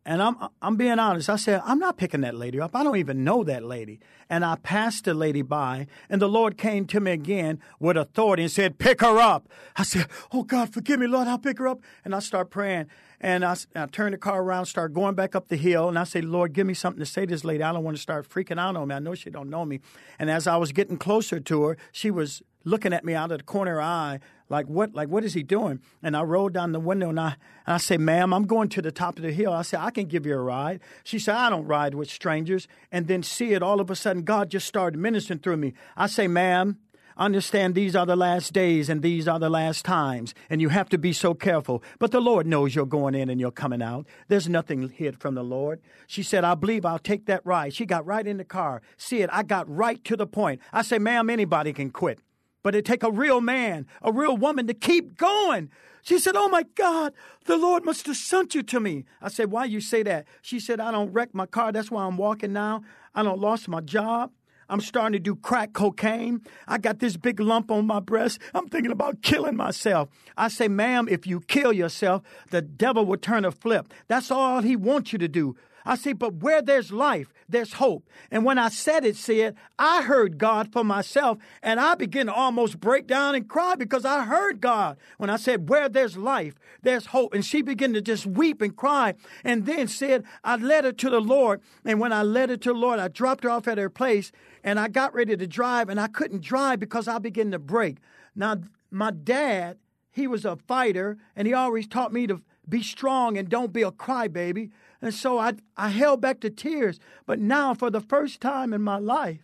And I'm I'm being honest. I said, I'm not picking that lady up. I don't even know that lady. And I passed the lady by, and the Lord came to me again with authority and said, Pick her up. I said, Oh God, forgive me, Lord, I'll pick her up. And I start praying. And I, I turn the car around, start going back up the hill, and I say, Lord, give me something to say to this lady. I don't want to start freaking out on me. I know she don't know me. And as I was getting closer to her, she was looking at me out of the corner of her eye, like what like what is he doing? And I rolled down the window and I and I say, ma'am, I'm going to the top of the hill. I said, I can give you a ride. She said, I don't ride with strangers. And then Sid, all of a sudden, God just started ministering through me. I say, ma'am, understand these are the last days and these are the last times, and you have to be so careful. But the Lord knows you're going in and you're coming out. There's nothing hid from the Lord. She said, I believe I'll take that ride. She got right in the car. Sid, I got right to the point. I say, ma'am, anybody can quit. But it take a real man, a real woman to keep going. She said, Oh my God, the Lord must have sent you to me. I said, Why you say that? She said, I don't wreck my car. That's why I'm walking now. I don't lost my job. I'm starting to do crack cocaine. I got this big lump on my breast. I'm thinking about killing myself. I say, ma'am, if you kill yourself, the devil will turn a flip. That's all he wants you to do. I say, but where there's life, there's hope. And when I said it, said, I heard God for myself, and I began to almost break down and cry because I heard God. When I said, where there's life, there's hope. And she began to just weep and cry, and then said, I led her to the Lord. And when I led her to the Lord, I dropped her off at her place, and I got ready to drive, and I couldn't drive because I began to break. Now, my dad, he was a fighter, and he always taught me to be strong and don't be a crybaby. And so I, I held back the tears. But now, for the first time in my life,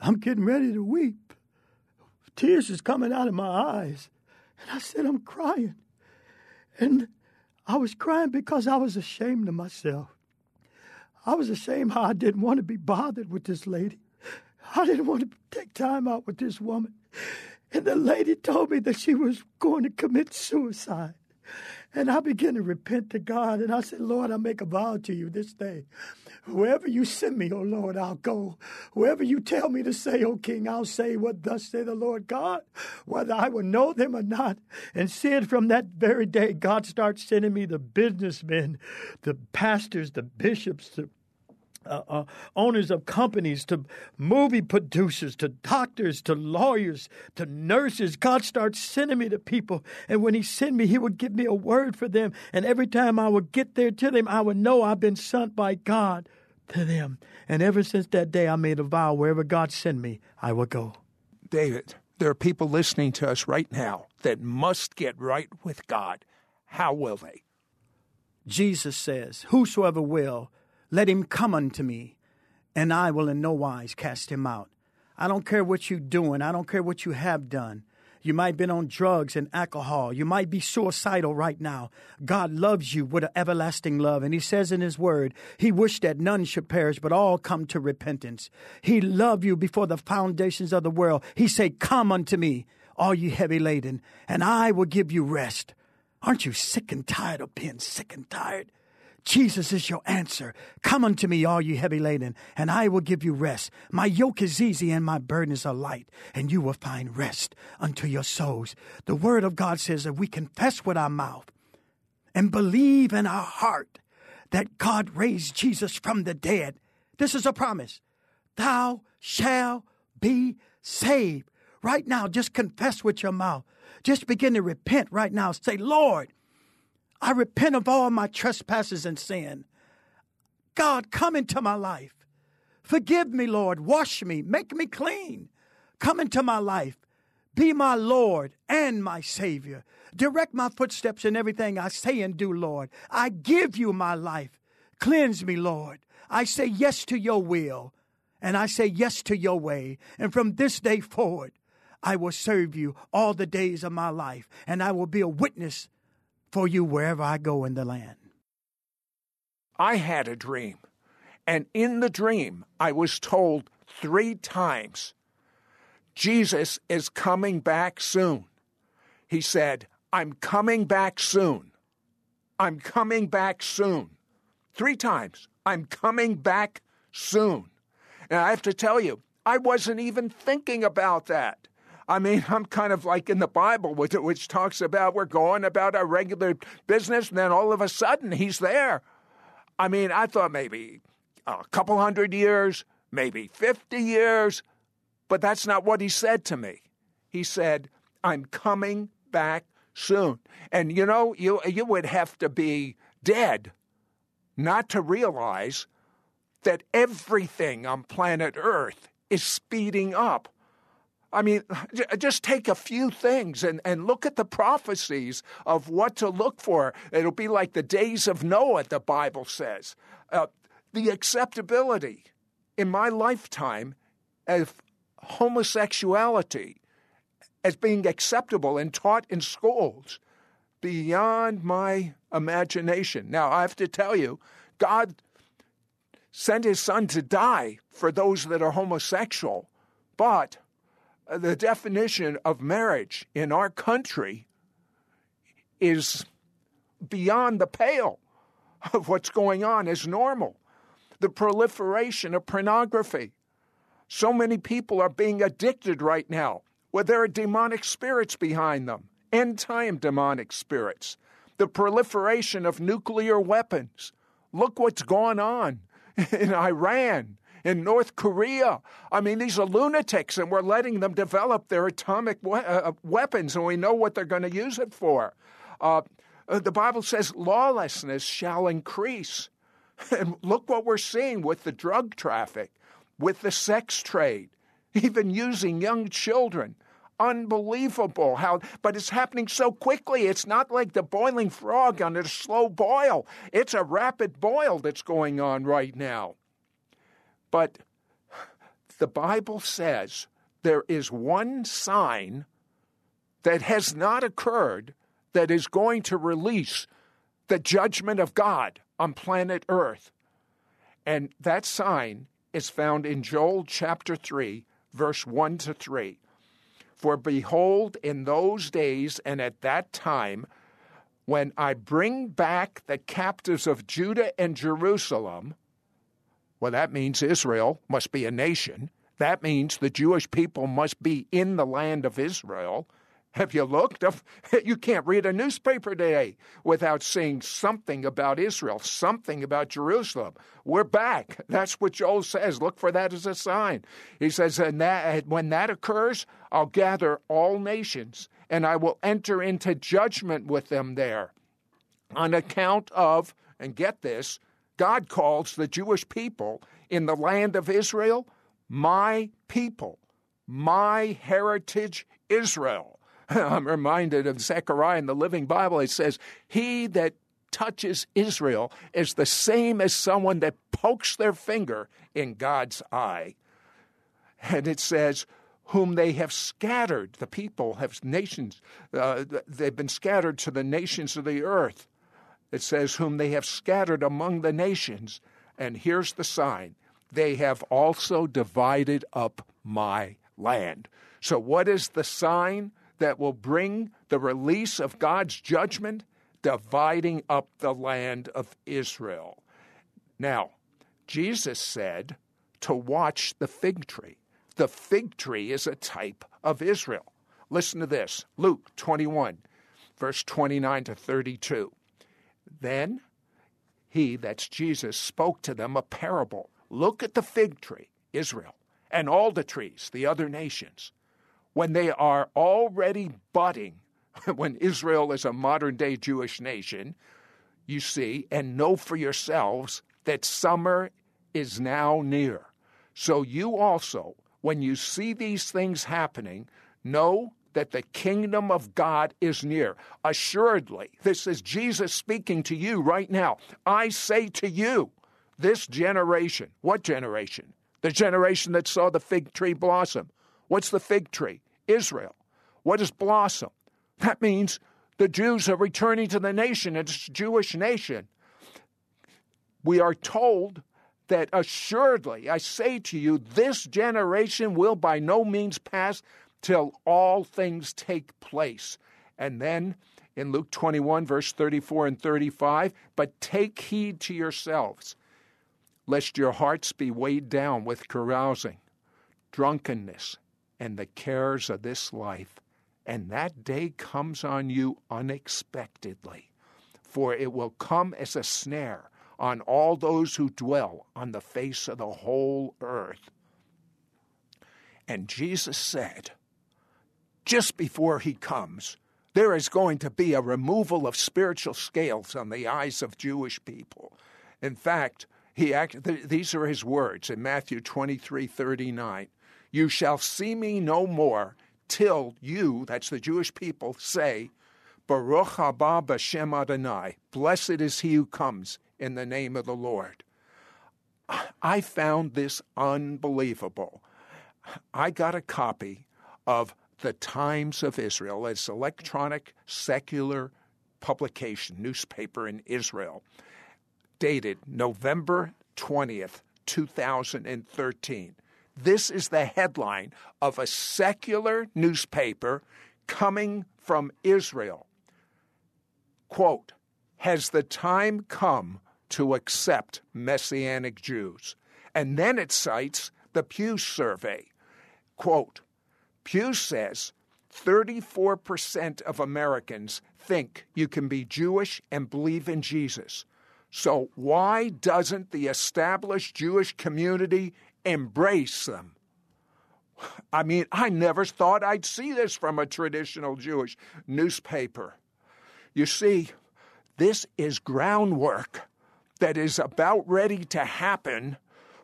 I'm getting ready to weep. Tears is coming out of my eyes. And I said, I'm crying. And I was crying because I was ashamed of myself. I was ashamed how I didn't want to be bothered with this lady. I didn't want to take time out with this woman. And the lady told me that she was going to commit suicide. And I began to repent to God. And I said, Lord, I make a vow to you this day. Wherever you send me, O oh Lord, I'll go. Wherever you tell me to say, O oh King, I'll say what thus say the Lord God, whether I will know them or not. And said from that very day, God starts sending me the businessmen, the pastors, the bishops, the uh, uh, owners of companies, to movie producers, to doctors, to lawyers, to nurses. God starts sending me to people. And when He sent me, He would give me a word for them. And every time I would get there to them, I would know I've been sent by God to them. And ever since that day, I made a vow wherever God sent me, I will go. David, there are people listening to us right now that must get right with God. How will they? Jesus says, Whosoever will, let him come unto me, and I will in no wise cast him out. I don't care what you're doing, I don't care what you have done. You might have been on drugs and alcohol. You might be suicidal right now. God loves you with an everlasting love. And He says in His Word, He wished that none should perish, but all come to repentance. He loved you before the foundations of the world. He said, Come unto me, all you heavy laden, and I will give you rest. Aren't you sick and tired of being sick and tired? Jesus is your answer. Come unto me, all you heavy laden, and I will give you rest. My yoke is easy and my burdens are light, and you will find rest unto your souls. The word of God says that we confess with our mouth and believe in our heart that God raised Jesus from the dead. This is a promise. Thou shalt be saved. Right now, just confess with your mouth. Just begin to repent right now. Say, Lord, I repent of all my trespasses and sin. God, come into my life. Forgive me, Lord. Wash me. Make me clean. Come into my life. Be my Lord and my Savior. Direct my footsteps in everything I say and do, Lord. I give you my life. Cleanse me, Lord. I say yes to your will, and I say yes to your way. And from this day forward, I will serve you all the days of my life, and I will be a witness for you wherever I go in the land. I had a dream, and in the dream, I was told three times Jesus is coming back soon. He said, I'm coming back soon. I'm coming back soon. Three times. I'm coming back soon. And I have to tell you, I wasn't even thinking about that. I mean, I'm kind of like in the Bible, which, which talks about we're going about our regular business, and then all of a sudden he's there. I mean, I thought maybe a couple hundred years, maybe 50 years, but that's not what he said to me. He said, I'm coming back soon. And you know, you, you would have to be dead not to realize that everything on planet Earth is speeding up. I mean, just take a few things and, and look at the prophecies of what to look for. It'll be like the days of Noah, the Bible says. Uh, the acceptability in my lifetime of homosexuality as being acceptable and taught in schools beyond my imagination. Now, I have to tell you, God sent his son to die for those that are homosexual, but the definition of marriage in our country is beyond the pale of what's going on as normal. The proliferation of pornography. So many people are being addicted right now, where there are demonic spirits behind them, end time demonic spirits. The proliferation of nuclear weapons. Look what's gone on in Iran in North Korea. I mean, these are lunatics, and we're letting them develop their atomic we- uh, weapons, and we know what they're going to use it for. Uh, uh, the Bible says lawlessness shall increase. And look what we're seeing with the drug traffic, with the sex trade, even using young children. Unbelievable how, but it's happening so quickly. It's not like the boiling frog on a slow boil. It's a rapid boil that's going on right now. But the Bible says there is one sign that has not occurred that is going to release the judgment of God on planet Earth. And that sign is found in Joel chapter 3, verse 1 to 3. For behold, in those days and at that time, when I bring back the captives of Judah and Jerusalem, well, that means Israel must be a nation. That means the Jewish people must be in the land of Israel. Have you looked? You can't read a newspaper today without seeing something about Israel, something about Jerusalem. We're back. That's what Joel says. Look for that as a sign. He says, and that, when that occurs, I'll gather all nations and I will enter into judgment with them there on account of, and get this, God calls the Jewish people in the land of Israel my people, my heritage Israel. I'm reminded of Zechariah in the Living Bible. It says, He that touches Israel is the same as someone that pokes their finger in God's eye. And it says, whom they have scattered. The people have nations, uh, they've been scattered to the nations of the earth. It says, whom they have scattered among the nations. And here's the sign they have also divided up my land. So, what is the sign that will bring the release of God's judgment? Dividing up the land of Israel. Now, Jesus said to watch the fig tree. The fig tree is a type of Israel. Listen to this Luke 21, verse 29 to 32. Then he, that's Jesus, spoke to them a parable. Look at the fig tree, Israel, and all the trees, the other nations. When they are already budding, when Israel is a modern day Jewish nation, you see, and know for yourselves that summer is now near. So you also, when you see these things happening, know that the kingdom of God is near. Assuredly, this is Jesus speaking to you right now. I say to you, this generation, what generation? The generation that saw the fig tree blossom. What's the fig tree? Israel. What is blossom? That means the Jews are returning to the nation. It's a Jewish nation. We are told that assuredly, I say to you, this generation will by no means pass till all things take place. And then in Luke 21, verse 34 and 35, but take heed to yourselves, lest your hearts be weighed down with carousing, drunkenness, and the cares of this life. And that day comes on you unexpectedly, for it will come as a snare on all those who dwell on the face of the whole earth. And Jesus said, just before he comes, there is going to be a removal of spiritual scales on the eyes of Jewish people. In fact, he act, th- these are his words in Matthew 23 39. You shall see me no more till you, that's the Jewish people, say, Baruch haba b'shem Adonai, blessed is he who comes in the name of the Lord. I found this unbelievable. I got a copy of the Times of Israel, its electronic secular publication, newspaper in Israel, dated November 20th, 2013. This is the headline of a secular newspaper coming from Israel. Quote, Has the time come to accept Messianic Jews? And then it cites the Pew survey. Quote, Pew says 34% of Americans think you can be Jewish and believe in Jesus. So, why doesn't the established Jewish community embrace them? I mean, I never thought I'd see this from a traditional Jewish newspaper. You see, this is groundwork that is about ready to happen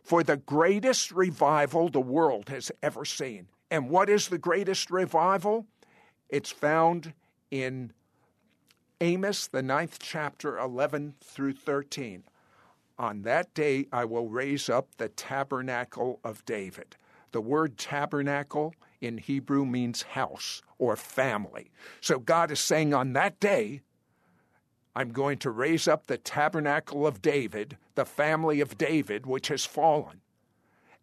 for the greatest revival the world has ever seen. And what is the greatest revival? It's found in Amos, the ninth chapter, 11 through 13. On that day I will raise up the tabernacle of David. The word tabernacle in Hebrew means house or family. So God is saying on that day, I'm going to raise up the tabernacle of David, the family of David, which has fallen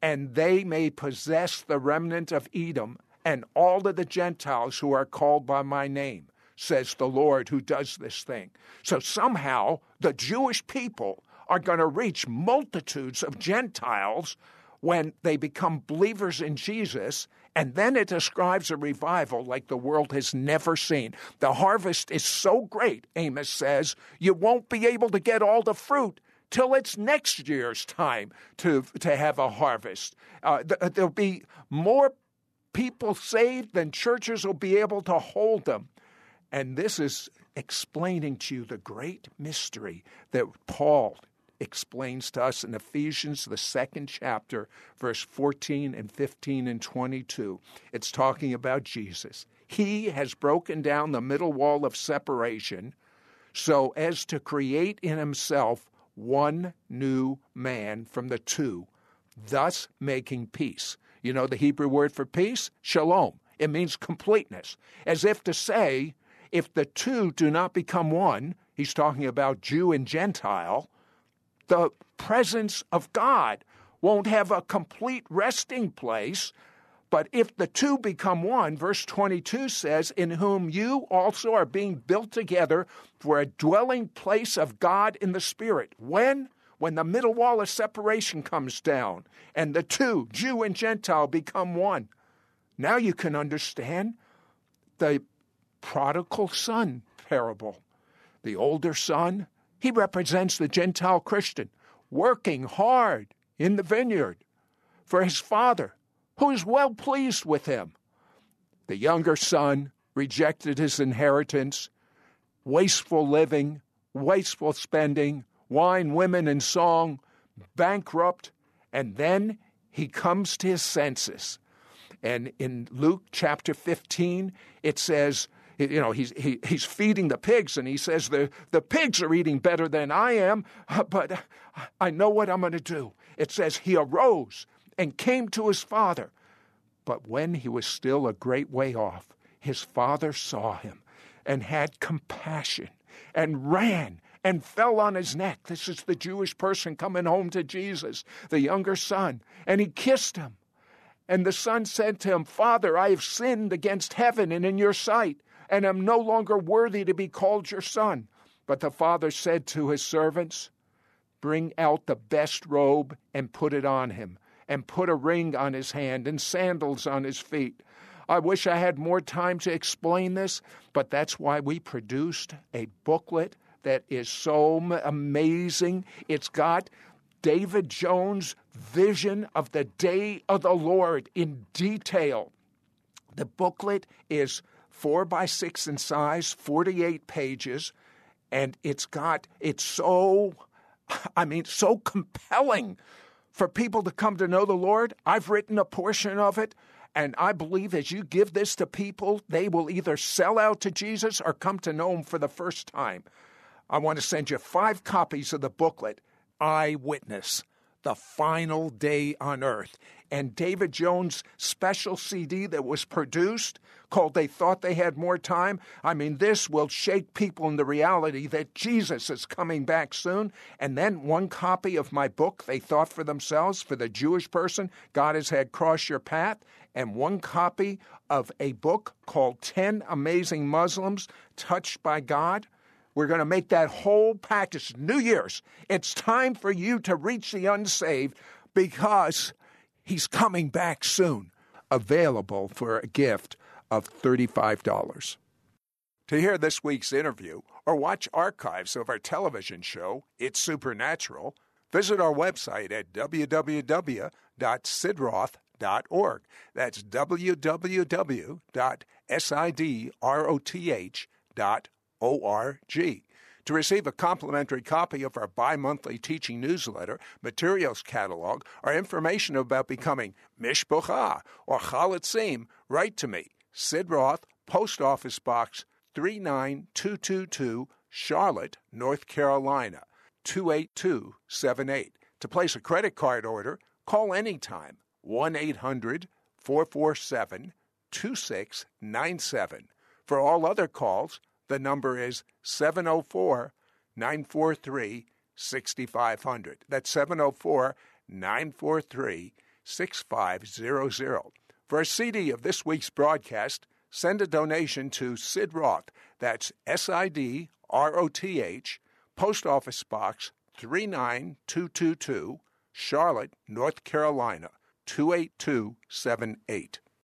and they may possess the remnant of Edom and all of the Gentiles who are called by my name, says the Lord who does this thing. So somehow the Jewish people are going to reach multitudes of Gentiles when they become believers in Jesus. And then it describes a revival like the world has never seen. The harvest is so great, Amos says, you won't be able to get all the fruit till it's next year's time to, to have a harvest. Uh, th- there'll be more people saved than churches will be able to hold them. And this is explaining to you the great mystery that Paul explains to us in Ephesians, the second chapter, verse 14 and 15 and 22. It's talking about Jesus. He has broken down the middle wall of separation so as to create in himself one new man from the two, thus making peace. You know the Hebrew word for peace? Shalom. It means completeness, as if to say, if the two do not become one, he's talking about Jew and Gentile, the presence of God won't have a complete resting place. But if the two become one, verse 22 says, In whom you also are being built together for a dwelling place of God in the Spirit. When? When the middle wall of separation comes down and the two, Jew and Gentile, become one. Now you can understand the prodigal son parable. The older son, he represents the Gentile Christian working hard in the vineyard for his father, who is well pleased with him. The younger son rejected his inheritance, wasteful living, wasteful spending, wine, women, and song, bankrupt, and then he comes to his senses and in Luke chapter 15, it says, you know, he's, he, he's feeding the pigs, and he says, the, the pigs are eating better than I am, but I know what I'm going to do. It says, he arose and came to his father. But when he was still a great way off, his father saw him and had compassion and ran and fell on his neck. This is the Jewish person coming home to Jesus, the younger son, and he kissed him. And the son said to him, Father, I have sinned against heaven and in your sight, and am no longer worthy to be called your son. But the father said to his servants, Bring out the best robe and put it on him, and put a ring on his hand and sandals on his feet. I wish I had more time to explain this, but that's why we produced a booklet that is so amazing. It's got David Jones' vision of the day of the Lord in detail. The booklet is four by six in size, 48 pages, and it's got, it's so, I mean, so compelling for people to come to know the Lord. I've written a portion of it. And I believe as you give this to people, they will either sell out to Jesus or come to know him for the first time. I want to send you five copies of the booklet eyewitness, the final day on earth. And David Jones' special CD that was produced called They Thought They Had More Time. I mean, this will shake people in the reality that Jesus is coming back soon. And then one copy of my book, They Thought for Themselves, for the Jewish person God has had cross your path. And one copy of a book called 10 Amazing Muslims Touched by God we're going to make that whole package New Year's. It's time for you to reach the unsaved because he's coming back soon. Available for a gift of $35. To hear this week's interview or watch archives of our television show, It's Supernatural, visit our website at www.sidroth.org. That's www.sidroth.org O-R-G. To receive a complimentary copy of our bi monthly teaching newsletter, materials catalog, or information about becoming Mishpocha or Chalutzim, write to me, Sid Roth, Post Office Box 39222, Charlotte, North Carolina 28278. To place a credit card order, call anytime 1 800 447 2697. For all other calls, the number is 704 943 6500. That's 704 943 6500. For a CD of this week's broadcast, send a donation to Sid Roth. That's S I D R O T H, Post Office Box 39222, Charlotte, North Carolina 28278.